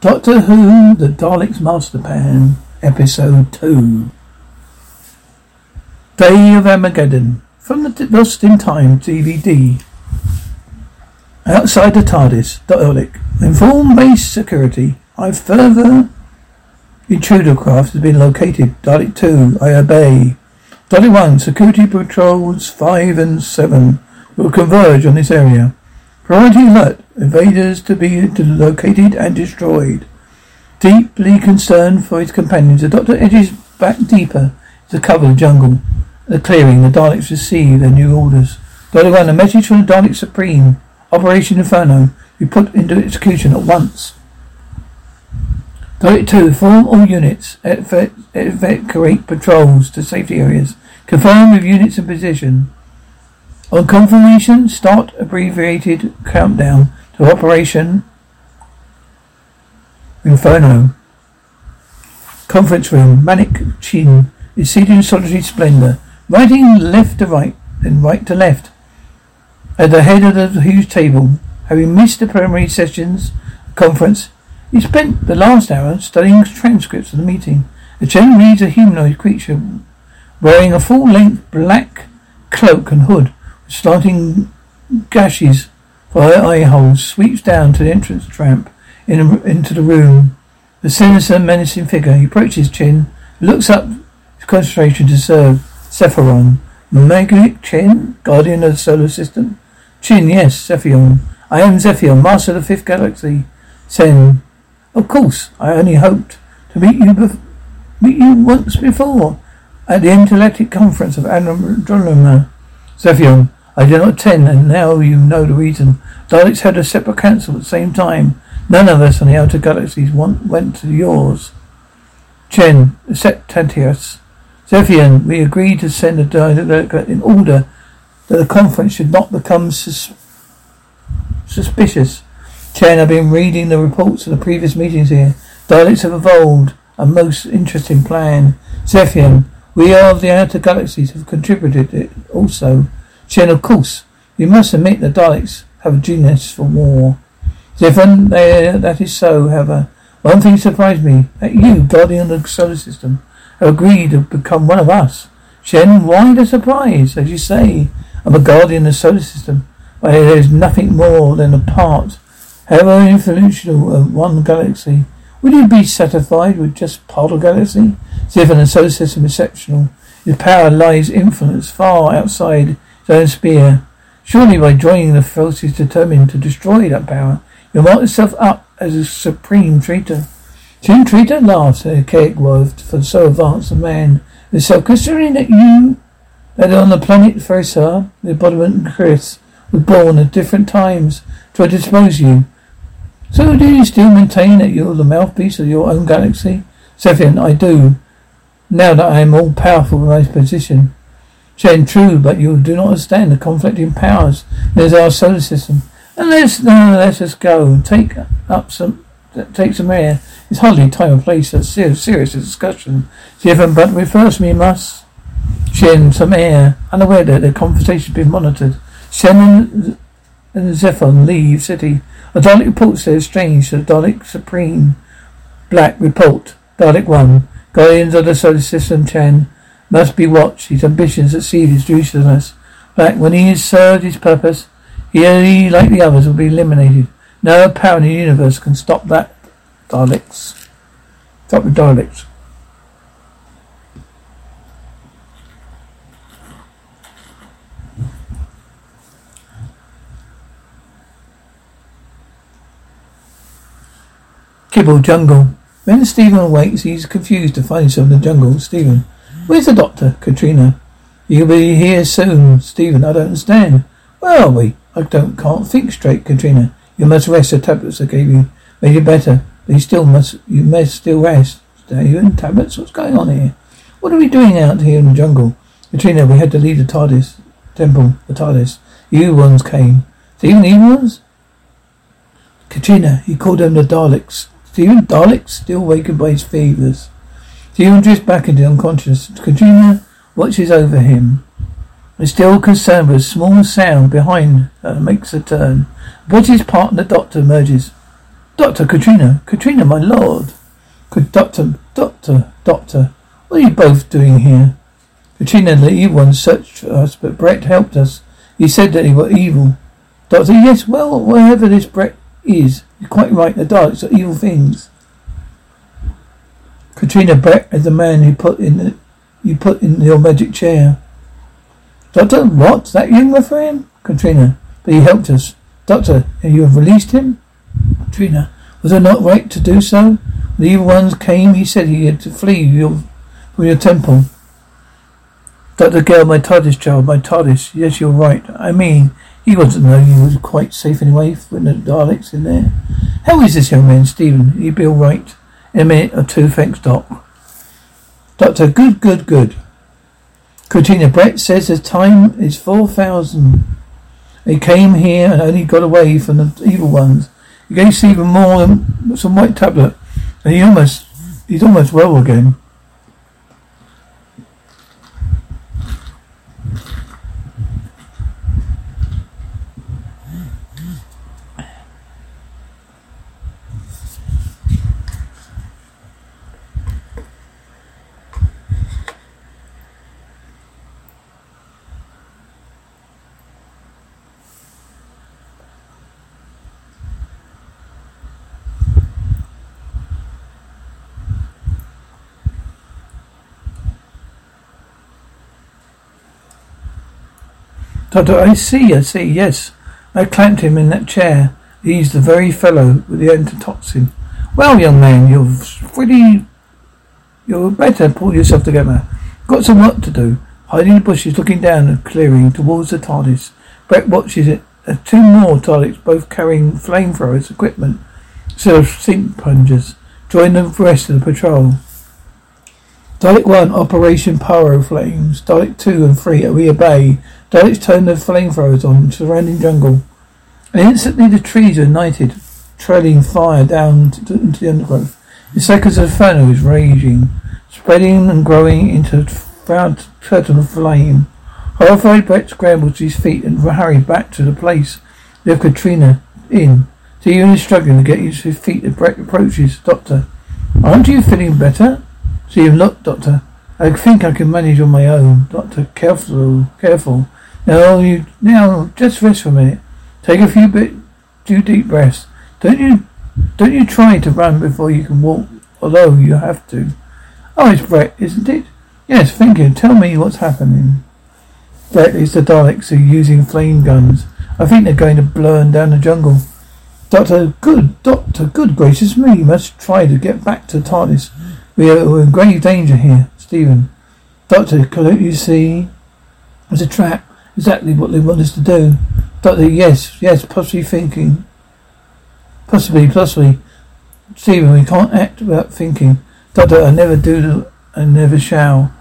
Doctor Who, The Daleks Master Plan, Episode 2. Day of Armageddon. From the Lost in Time DVD. Outside the TARDIS, Dalek. Inform base security. I further intruder craft has been located. Dalek 2, I obey. Dalek 1, security patrols 5 and 7 will converge on this area. Priority alert. Invaders to be located and destroyed. Deeply concerned for his companions, the doctor edges back deeper to cover the jungle. The clearing, the Daleks receive their new orders. Dalek 1, a message from the Dalek Supreme. Operation Inferno. Be put into execution at once. Dalek 2, form all units. Evacuate patrols to safety areas. Confirm with units in position. On confirmation, start abbreviated countdown to Operation Inferno. Conference room. Mavic Chen is seated in solitary splendor, writing left to right, then right to left. At the head of the huge table, having missed the preliminary sessions conference, he spent the last hour studying transcripts of the meeting. The chain reads a humanoid creature wearing a full-length black cloak and hood starting gashes for her eye holes, sweeps down to the entrance tramp in into the room. The sinister, menacing figure. He approaches Chen, looks up, his concentration to serve Sephiron. Mavic Chen, guardian of the solar system. Chen, yes, Zephon. I am Zephon, master of the fifth galaxy. Sen, of course. I only hoped to meet you, bef- meet you once before at the Intergalactic Conference of Andromeda. Zephon, I did not attend, and now you know the reason. Daleks had a separate council at the same time. None of us on the outer galaxies want, went to yours. Chen, Septantius. Zephon, we agreed to send a delegate in order that the conference should not become sus- suspicious. Chen, I've been reading the reports of the previous meetings here. Daleks have evolved a most interesting plan. Zephon, we of the outer galaxies have contributed it also. Chen, of course, you must admit the Daleks have a genius for war. Zephon, that is so, however. One thing surprised me, that you, guardian of the solar system, have agreed to become one of us. Chen, why the surprise? As you say, I'm a guardian of the solar system, but there is nothing more than a part, however influential, of one galaxy. Would you be satisfied with just part of galaxy? Zephon, the solar system is exceptional. Its power lies influence far outside own spear. Surely by joining the forces determined to destroy that power, you'll mark yourself up as a supreme traitor. Supreme traitor laughs at archaic word for so advanced a man So considering that you that on the planet Ferisar, the embodiment Chris was born at different times to dispose you. So do you still maintain that you're the mouthpiece of your own galaxy? Zephon, I do. Now that I am all powerful in my position. Chen, true, but you do not understand the conflicting powers. There's our solar system. And let's, no, let's just go. Take up some, take some air. It's hardly time or place for serious, serious discussion. Stephen, but we first we must. Chen, some air. Unaware that the conversation has been monitored. Chen and, and Zephon leave city. A Dalek report says strange to the Dalek Supreme. Black report. Dalek 1. Guardians of the solar system, Chen must be watched. His ambitions exceed his uselessness. Black, when he has served his purpose, he, like the others, will be eliminated. No power in the universe can stop that. Daleks. Stop the Daleks. Kembel jungle. When Stephen awakes, he's confused to find himself in the jungle. Stephen, Where's the doctor, Katarina? You'll be here soon, Stephen. I don't understand. Where are we? I don't can't think straight, Katarina. You must rest. The tablets I gave you made you better, but you still must. You must still rest. Are you in tablets? What's going on here? What are we doing out here in the jungle? Katarina, we had to leave the TARDIS temple. The TARDIS. You ones came. Stephen, you ones? Katarina, he called them the Daleks. Stephen, Daleks, still wakened by his fevers. Stephen drifts back into unconsciousness. Katarina watches over him. Is still concerned with a small sound behind her makes a turn. But his partner, Doctor, emerges. Doctor Katarina, Katarina, my lord. Doctor, Doctor, Doctor, what are you both doing here? Katarina and the evil one searched for us, but Brett helped us. He said that he were evil. Doctor, yes, well, wherever this Brett is, you're quite right, the Daleks are evil things. Katarina Brett is the man who put in the, you put in your magic chair. Doctor, what? That young Raphael? Katarina, but he helped us. Doctor, you have released him? Katarina, was it not right to do so? The evil ones came, he said he had to flee your, from your temple. Dr. Gale, my TARDIS child, my TARDIS. Yes, you're right. I mean, he wasn't know he was quite safe anyway with the Daleks in there. How is this young man, Stephen? He'll be all right in a minute or two, thanks, Doc. Doctor, good, good, good. Katarina Brett says the time is 4,000. They came here and only got away from the evil ones. He gave Stephen more than some white tablet, and he almost, he's almost well again. Doctor, I see, I see, yes. I clamped him in that chair. He's the very fellow with the antitoxin. Well, young man, you're pretty... You're better pull yourself together. Got some work to do. Hiding in the bushes, looking down the clearing towards the TARDIS. Brett watches it. There's two more Daleks, both carrying flamethrowers equipment instead of sink plungers. Join the rest of the patrol. Dalek 1, Operation Pyro Flames. Dalek 2 and 3, we obey. Daleks turn their flamethrowers on surrounding jungle. And instantly the trees are ignited, trailing fire down to, into the undergrowth. The seconds of inferno is raging, spreading and growing into a proud curtain of flame. Horrified, Brett scrambles to his feet and hurries back to the place have Katarina in. Stephen is struggling to get his feet as Brett approaches. Doctor, aren't you feeling better? Stephen, look, Doctor. I think I can manage on my own. Doctor, careful, careful. Now you, now just rest for a minute. Take a few bit, few deep breaths. Don't you, don't you try to run before you can walk, although you have to. Oh, it's Brett, isn't it? Yes, thank you. Tell me what's happening. Brett is the Daleks are using flame guns. I think they're going to burn down the jungle. Doctor, good, Doctor, good gracious me. You must try to get back to TARDIS. We are in grave danger here, Stephen. Doctor, can't you see? It's a trap. Exactly what they want us to do. Doctor, yes, yes, possibly thinking. Possibly, possibly. Stephen, we can't act without thinking. Doctor, I never do, I never shall.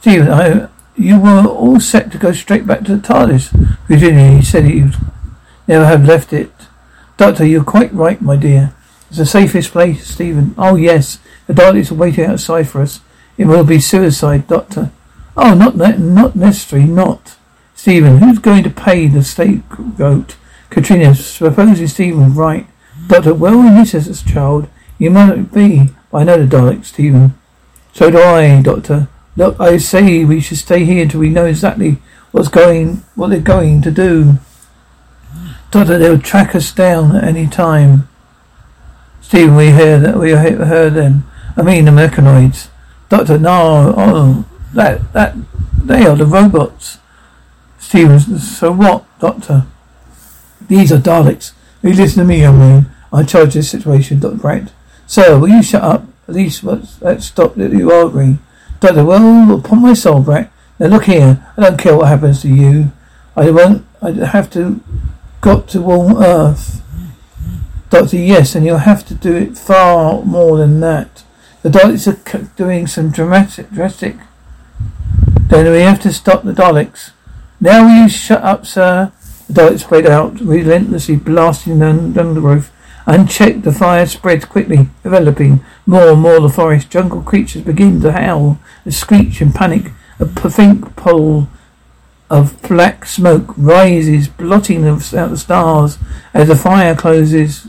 Stephen, I, you were all set to go straight back to the TARDIS. Virginia, he said would never have left it. Doctor, you're quite right, my dear. It's the safest place, Stephen. Oh, yes. The Daleks are waiting outside for us. It will be suicide, Doctor. Oh, not ne- not necessary, not. Stephen, who's going to pay the scapegoat? Katarina, supposing Stephen right. Doctor, well, in this as a child, you might be. I know the Daleks, Stephen. So do I, Doctor. Look, I say we should stay here until we know exactly what's going, what they're going to do. Doctor, they'll track us down at any time. Stephen, we hear that we heard them. I mean the mechanoids. Doctor, no, oh, that, that, they are the robots. So what, Doctor? These are Daleks. You listen to me, young man? I charge this situation, Dr. Brett. Sir, will you shut up? At least let's stop you arguing. Doctor, well, upon my soul, Brett. Now look here. I don't care what happens to you. I won't, I have to, got to warm Earth. Doctor, yes, and you'll have to do it far more than that. The Daleks are doing some dramatic, drastic. Then we have to stop the Daleks. Now will you shut up, sir? The Daleks spread out, relentlessly blasting down the undergrowth. Unchecked, the fire spread quickly, enveloping more and more the forest. Jungle creatures begin to howl, and screech in panic. A pink pole of black smoke rises, blotting out the stars as the fire closes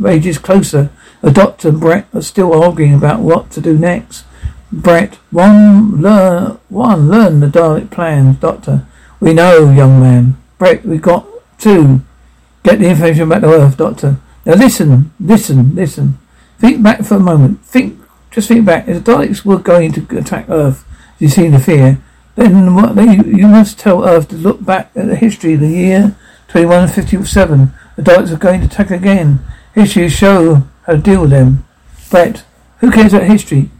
rages closer. The doctor and Brett are still arguing about what to do next. Brett, one learn, one learn the Dalek plans, Doctor. We know, young man. Brett, we've got to get the information back to Earth, Doctor. Now listen, listen, listen. Think back for a moment. Think, just think back. If the Daleks were going to attack Earth, you see the fear, then what they, you must tell Earth to look back at the history of the year 2157. The Daleks are going to attack again. History show how to deal with them. Brett, who cares about history?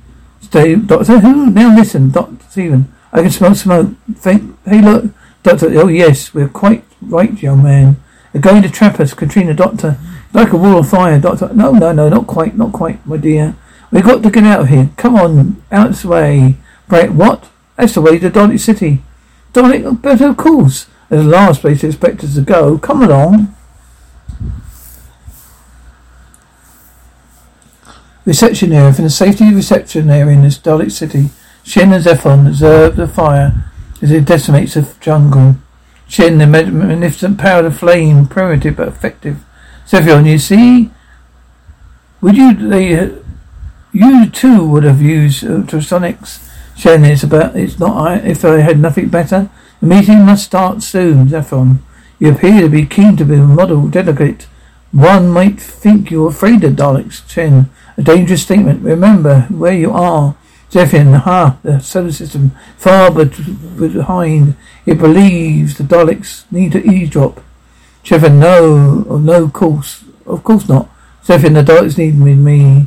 Stay, Doctor, who? Now listen, Doctor Stephen. I can smell smoke. Think, hey look, Doctor, oh yes, we're quite right, young man. They're going to trap us, Katarina, Doctor. Like a wall of fire, Doctor. No, no, no, not quite, not quite, my dear. We've got to get out of here. Come on, out this way. Brett, what? That's the way to Dalek City. Dalek, oh, but of course. There's the last place to expect us to go. Come along. Reception area. From the safety reception area in this Dalek City, Chen and Zephon observe the fire as it decimates the jungle. Chen, the magnificent power of flame, primitive but effective. Zephon, you see? Would you, they, you too would have used ultrasonics Chen, it's about, it's not, I, if I had nothing better. The meeting must start soon, Zephon. You appear to be keen to be a model delegate. One might think you're afraid of Daleks, Chen. A dangerous statement. Remember where you are. Zephon, ha, the solar system, far behind. It believes the Daleks need to eavesdrop. Zephon, no, oh, no, course, of course not. Zephon, the Daleks need me.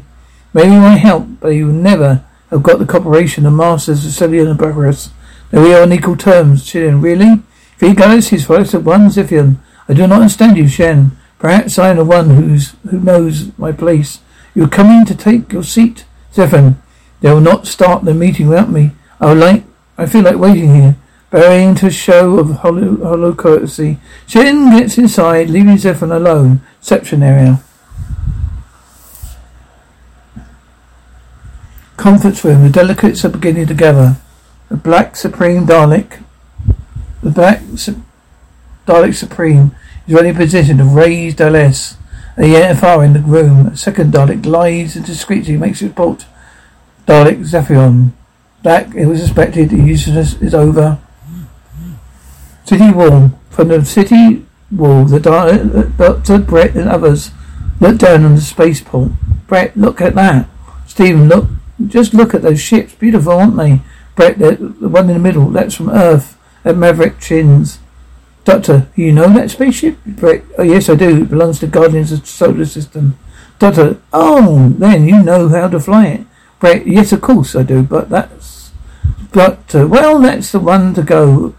Maybe my help, but you will never have got the cooperation of masters of and Barbaros. That we are on equal terms, Chen. Really? Three galaxies for us at one, Zephon. I do not understand you, Chen. Perhaps I am the one who's who knows my place. You are coming to take your seat, Zephon. They will not start the meeting without me. I would like I feel like waiting here. Burying to a show of hollow, hollow courtesy. Chen gets inside, leaving Zephon alone. Reception area. Conference room. The delegates are beginning to gather. The Black Supreme Dalek. The Black Su- Dalek Supreme is ready in position to raise Dallas. At far in the room, a second Dalek glides and discreetly makes his report. Dalek Zephon. Black, it was suspected the useless is over. City wall. From the city wall, the Dalek, uh, uh, Dr. Brett and others look down on the spaceport. Brett, look at that. Stephen, look just look at those ships. Beautiful, aren't they? Brett, the, the one in the middle, that's from Earth at Mavic Chen's. Doctor, you know that spaceship? Brett, oh yes I do. It belongs to Guardians of the Solar System. Doctor, oh, then you know how to fly it. Yes of course I do, but that's, but, uh, well, that's the one to go.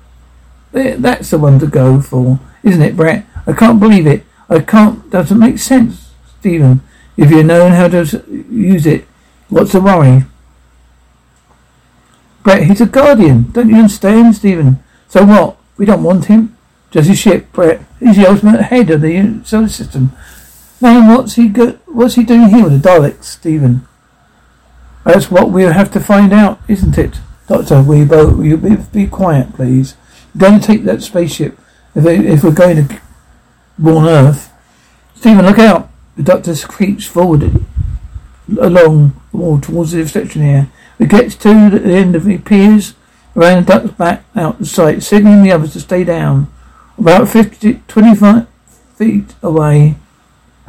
Eh, that's the one to go for, isn't it, Brett? I can't believe it. I can't, doesn't make sense, Stephen. If you know how to use it, What's the worry? Brett, he's a guardian. Don't you understand, Stephen? So what? We don't want him. Just his ship, Brett. He's the ultimate head of the solar system. Man, what's he go- What's he doing here with the Daleks, Stephen? That's what we'll have to find out, isn't it? Doctor, you, both, you be, quiet, please? We're going to take that spaceship if, if we're going to warn Earth. Stephen, look out! The doctor creeps forward along the wall towards the reception area. We gets to the end of the piers, around and ducks back out of sight, signaling the others to stay down. About 50, 25 feet away,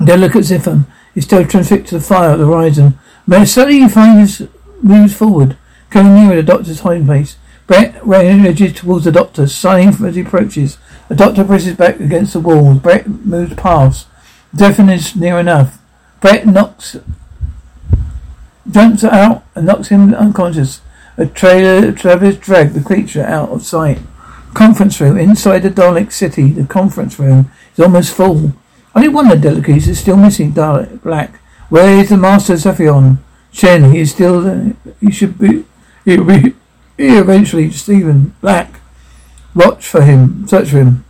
delicate Zephon is still transfixed to the fire at the horizon. But suddenly he finds moves forward, coming nearer the doctor's hiding place. Brett edges towards the doctor, sighing as he approaches. The doctor presses back against the wall. Brett moves past. Zephon is near enough. Brett knocks jumps out and knocks him unconscious. A trailer, Travis dragged the creature out of sight. Conference room inside the Dalek city. The conference room is almost full. Only one of the delegates is still missing. Dalek Black. Where is the Master Zephon? Chen. He is still there. He should be. He'll be here eventually. Stephen Black. Watch for him. Search for him.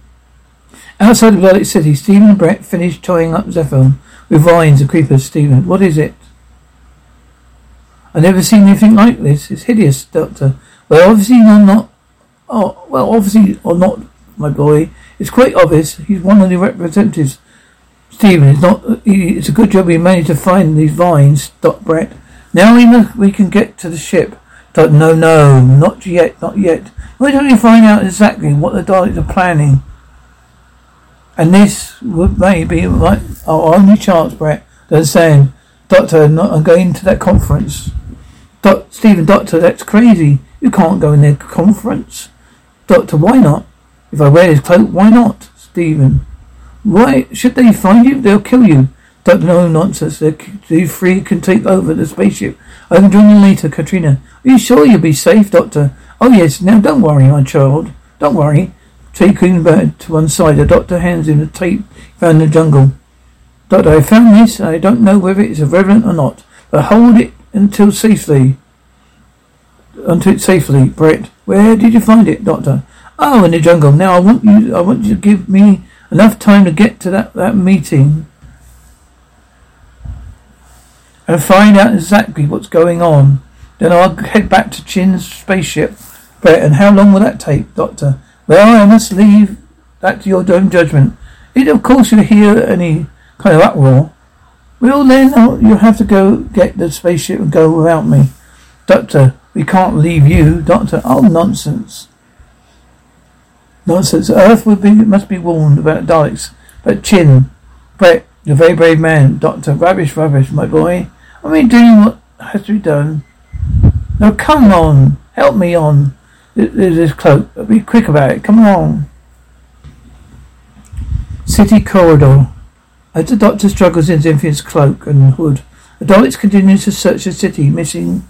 Outside of Dalek City, Stephen and Brett finished tying up Zephon with vines and creepers. Stephen, what is it? I've never seen anything like this. It's hideous, Doctor. Well, obviously I'm not. Oh, well, obviously or not, my boy. It's quite obvious. He's one of the representatives Stephen, it's not. It's a good job we managed to find these vines. Dot Brett. Now we must, we can get to the ship. Dot. No, no, not yet, not yet. Why don't we find out exactly what the Daleks are planning? And this would maybe be our only chance, Brett. They're saying, Doctor, I'm going to that conference. Doc, Stephen, Doctor, that's crazy. You can't go in their conference. Doctor, why not? If I wear his cloak, why not? Stephen. Why should they find you? They'll kill you. Doctor, no nonsense. You three can take over the spaceship. I can join you later, Katarina. Are you sure you'll be safe, Doctor? Oh yes. Now don't worry, my child. Don't worry. Taking back to one side, the doctor hands him the tape found in the jungle. Doctor, I found this. I don't know whether it's relevant or not, but hold it until safely. Until it safely, Brett. Where did you find it, Doctor? Oh, in the jungle. Now I want you. I want you to give me enough time to get to that that meeting and find out exactly what's going on. Then I'll head back to Chen's spaceship. Brett, and how long will that take, Doctor? Well, I must leave that to your own judgment. It, of course, you'll hear any kind of uproar, well, then uh, you'll have to go get the spaceship and go without me. Doctor, we can't leave you. Doctor, oh, nonsense. Nonsense. Earth would be, must be warned about Daleks. But Chin, Brett, a very brave man. Doctor, rubbish, rubbish, my boy. I mean, doing what has to be done. Now, come on. Help me on. There's this cloak. Be quick about it. Come on. City corridor. As the doctor struggles in Zephon's cloak and hood, the Daleks continue to search the city, missing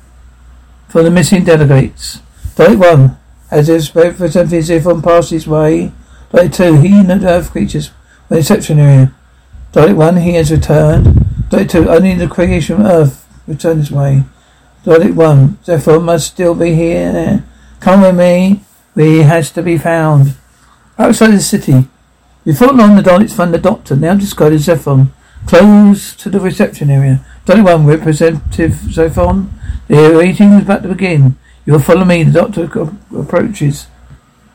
for the missing delegates. Dalek 1, as his representative Zephon passed his way. Dalek 2, he and the Earth creatures were in reception area. Dalek 1, he has returned. Dalek 2, only the creation of Earth returned his way. Dalek 1, Zephon must still be here. Come with me. He has to be found. Outside the city. Before long, the Daleks found the doctor, now described as Zephon, close to the reception area. Dalek 1, Representative Zephon. The meeting is about to begin. You will follow me. The doctor approaches.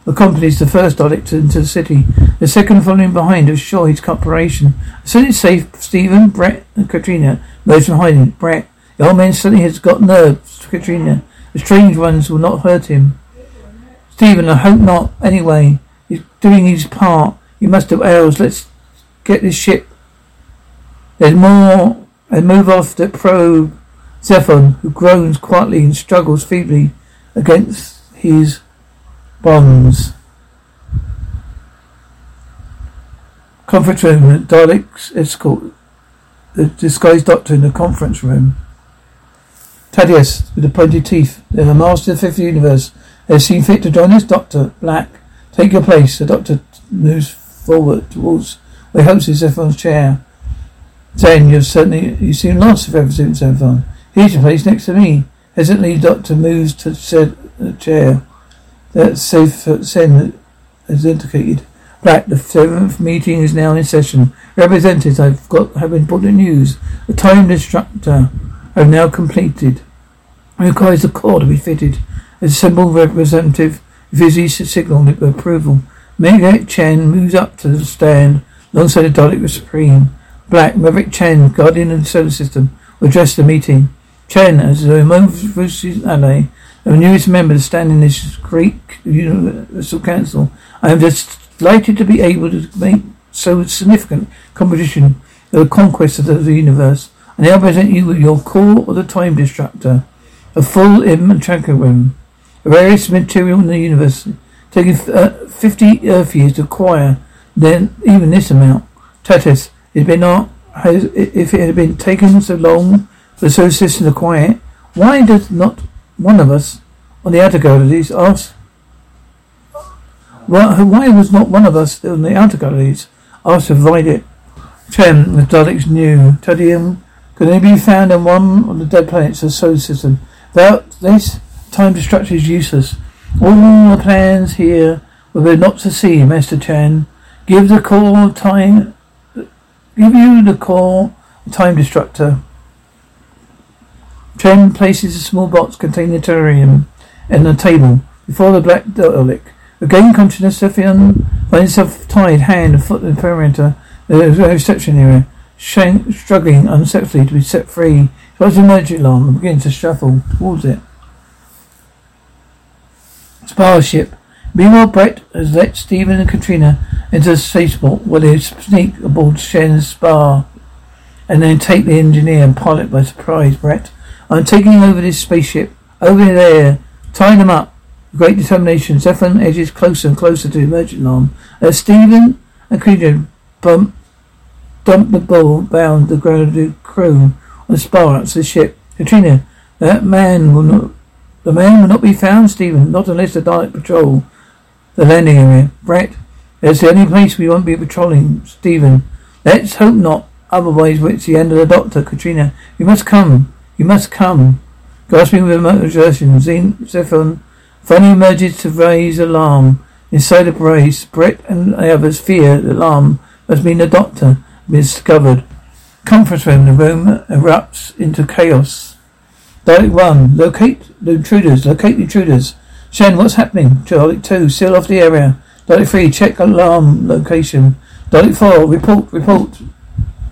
Accompanies the first Dalek into the city. The second following behind to assure his cooperation. As soon as safe, Stephen, Brett, and Katarina emerge from hiding. Brett, the old man suddenly has got nerves. Katarina, the strange ones will not hurt him. Stephen, I hope not. Anyway, he's doing his part. You must have arrows. Let's get this ship. There's more. And move off the probe. Zephon, who groans quietly and struggles feebly against his bonds. Conference room. Daleks escort the disguised doctor in the conference room. Thaddeus, with the pointed teeth, the master of the fifth universe. Have seen fit to join us, Doctor Black. Take your place. The doctor moves forward towards where hopes is Zephon's chair. Then you've certainly you seem lost if ever since Zephon. Um, Here's your place next to me. The doctor moves to said uh, chair that safe uh, Sen has indicated. Black, the seventh meeting is now in session. Representatives, I've got have important news. The time destructor have now completed. It requires the core to be fitted. A simple representative visits the signal of approval. Mavic Chen moves up to the stand alongside the Dalek Supreme. Black, Mavic Chen, Guardian of the Solar System, will address the meeting. Chen, as a versus ally, the newest member to stand in this great Universal Council, I am just delighted to be able to make so significant competition the conquest of the universe. I now present you with your core of the time destructor, a full room, the rarest material in the universe, taking uh, 50 Earth years to acquire, then even this amount. Tatus, it been not, has, if it had been taken so long the solar system to acquire it, why does not one of us on the outer galaxies ask? Why, why was not one of us on the outer galaxies asked to provide it? Chen, the Daleks knew. Taranium could only be found on one of the dead planets of the solar system. Without this, time destruction is useless. All the plans here were not to see, Master Chen. Give the call time. Give you the call, time destructor. Chen places a small box containing the taranium on the table before the black Dalek. Again consciousness, Zephon finds himself tied hand and foot in the perimeter There's a reception area. Shane struggling unsuccessfully to be set free. Throws the emergency alarm and begins to shuffle towards it. Spar ship. Meanwhile, Brett has let Stephen and Katarina into the spaceport where they sneak aboard Chen's spar and then take the engineer and pilot by surprise, Brett. I'm taking over this spaceship. Over there. Tying them up. Great determination, Zephon edges closer and closer to the emergency alarm. As uh, Stephen and Katarina bump, dump the ball bound the grounded crew on the spar to the ship. Katarina, that man will not the man will not be found, Stephen, not unless the Dalek patrol the landing area. Brett, it's the only place we won't be patrolling, Stephen. Let's hope not. Otherwise, it's the end of the doctor. Katarina, you must come. You must come. Grasping with exertion, Zephon finally emerges to raise alarm. Inside the brace, Brett and the others fear the alarm must mean the doctor has discovered. Conference room, the room erupts into chaos. Dalek 1, locate the intruders, locate the intruders. Chen, what's happening? Dalek 2, seal off the area. Dalek 3, check alarm location. Dalek 4, report, report.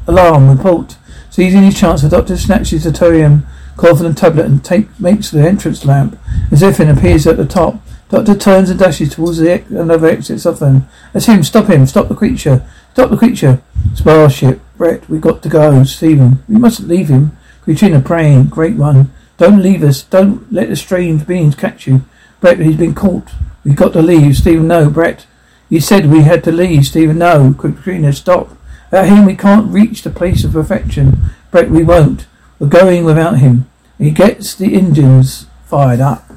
Alarm, report. Seizing his chance, the doctor snatches the thorium coffin tablet and take, makes the entrance lamp. As if it appears at the top. Doctor turns and dashes towards the ex- another exit Soften. That's him, stop him, stop the creature. Stop the creature. Starship. Brett, we got to go. Stephen, we mustn't leave him. Katarina praying. Great one. Don't leave us. Don't let the strange beings catch you. Brett, he's been caught. We've got to leave. Stephen, no. Brett, you said we had to leave. Stephen, no. Katarina, stop. Without him we can't reach the place of perfection, but we won't. We're going without him. He gets the Indians fired up.